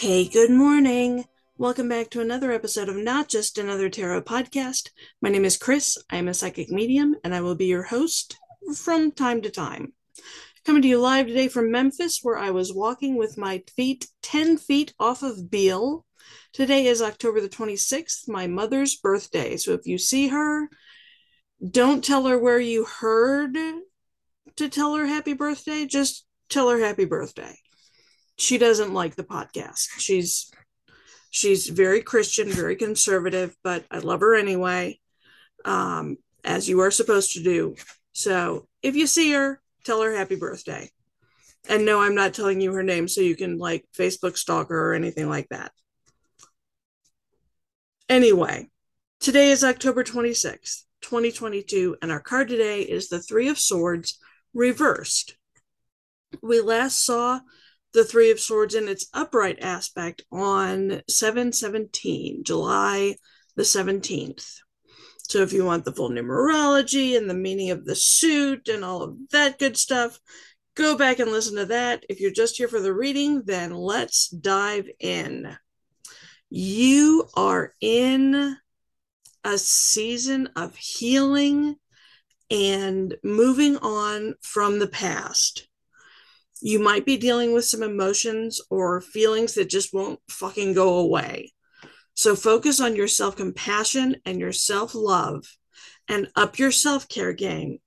Hey, good morning. Welcome back to another episode of Not Just Another Tarot podcast. My name is Chris. I am a psychic medium, and I will be your host from time to time. Coming to you live today from Memphis, where I was walking with my feet 10 feet off of Beale. Today is October the 26th, my mother's birthday. So if you see her, don't tell her where you heard to tell her happy birthday. Just tell her happy birthday. She doesn't like the podcast. She's She's very Christian, very conservative, but I love her anyway, um, as you are supposed to do. So if you see her, tell her happy birthday. And no, I'm not telling you her name so you can like Facebook stalk her or anything like that. Anyway, today is October 26th, 2022, and our card today is the Three of Swords reversed. We last saw the Three of Swords in its upright aspect on 717, July the 17th. So if you want the full numerology and the meaning of the suit and all of that good stuff, go back and listen to that. If you're just here for the reading, then let's dive in. You are in a season of healing and moving on from the past you might be dealing with some emotions or feelings that just won't fucking go away. So focus on your self compassion and your self love and up your self care game,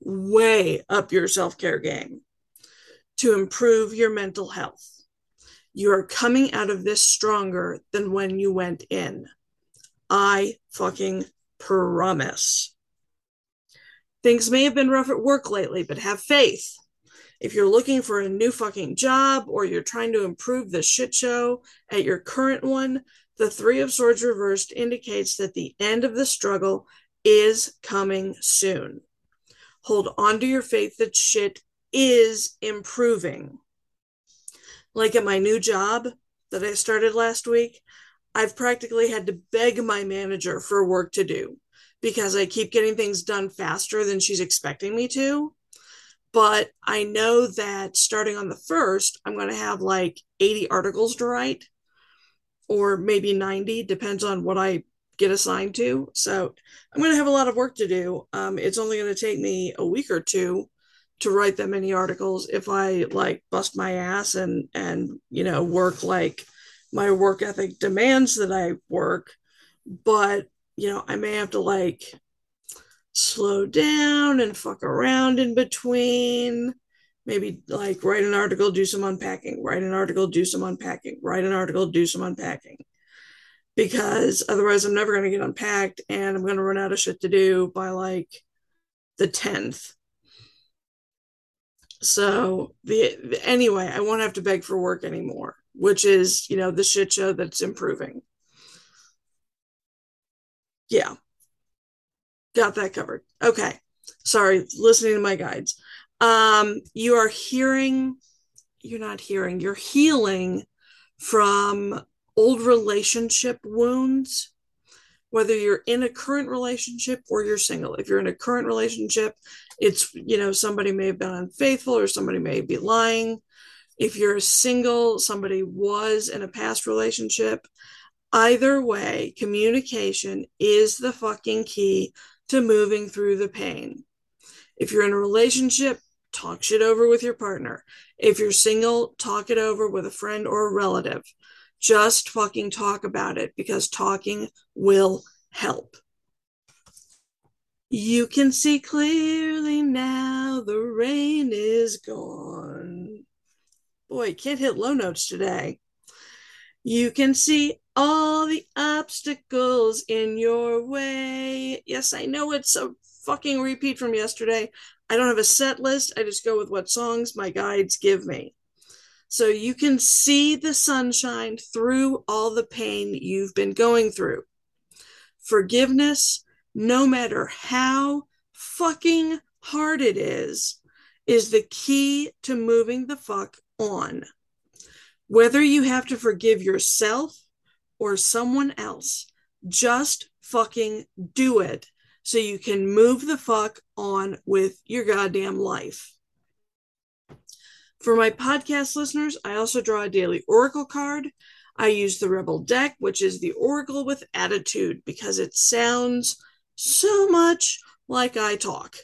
way up your self care game to improve your mental health. You are coming out of this stronger than when you went in. I fucking promise. Things may have been rough at work lately, but have faith if you're looking for a new fucking job or you're trying to improve the shit show at your current one, the Three of Swords reversed indicates that the end of the struggle is coming soon. Hold on to your faith that shit is improving. Like at my new job that I started last week, I've practically had to beg my manager for work to do because I keep getting things done faster than she's expecting me to but I know that starting on the first, I'm going to have like 80 articles to write, or maybe 90, depends on what I get assigned to. So I'm going to have a lot of work to do. Um, it's only going to take me a week or two to write that many articles if I like bust my ass and and you know work like my work ethic demands that I work. But you know, I may have to like slow down and fuck around in between. Maybe like write an article, do some unpacking, write an article, do some unpacking, write an article, do some unpacking. Because otherwise, I'm never going to get unpacked and I'm going to run out of shit to do by like the 10th. So, the anyway, I won't have to beg for work anymore, which is, you know, the shit show that's improving. Yeah got that covered. Okay. Sorry, listening to my guides. Um, you are hearing, you're not hearing, you're healing from old relationship wounds, whether you're in a current relationship or you're single. If you're in a current relationship, it's, you know, somebody may have been unfaithful or somebody may be lying. If you're single, somebody was in a past relationship. Either way, communication is the fucking key to moving through the pain. If you're in a relationship, talk shit over with your partner. If you're single, talk it over with a friend or a relative. Just fucking talk about it because talking will help. You can see clearly now the rain is gone. Boy, can't hit low notes today. You can see all the obstacles in your way. Yes, I know it's a fucking repeat from yesterday. I don't have a set list. I just go with what songs my guides give me. so you can see the sunshine through all the pain you've been going through. Forgiveness, no matter how fucking hard it is, is the key to moving the fuck on. Whether you have to forgive yourself or someone else, just fucking do it so you can move the fuck on with your goddamn life. For my podcast listeners, I also draw a daily oracle card. I use the Rebel deck, which is the oracle with attitude because it sounds so much like I talk.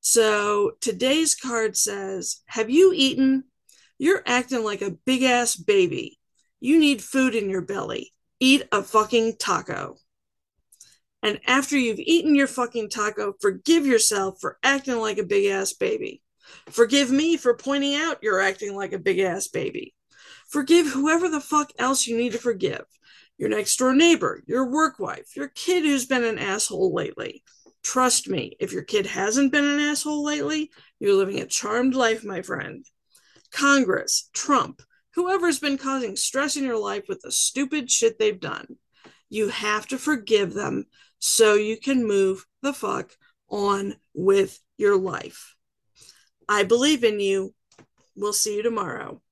So today's card says, Have you eaten? You're acting like a big ass baby. You need food in your belly. Eat a fucking taco. And after you've eaten your fucking taco, forgive yourself for acting like a big ass baby. Forgive me for pointing out you're acting like a big ass baby. Forgive whoever the fuck else you need to forgive your next door neighbor, your work wife, your kid who's been an asshole lately. Trust me, if your kid hasn't been an asshole lately, you're living a charmed life, my friend. Congress, Trump, whoever's been causing stress in your life with the stupid shit they've done, you have to forgive them so you can move the fuck on with your life. I believe in you. We'll see you tomorrow.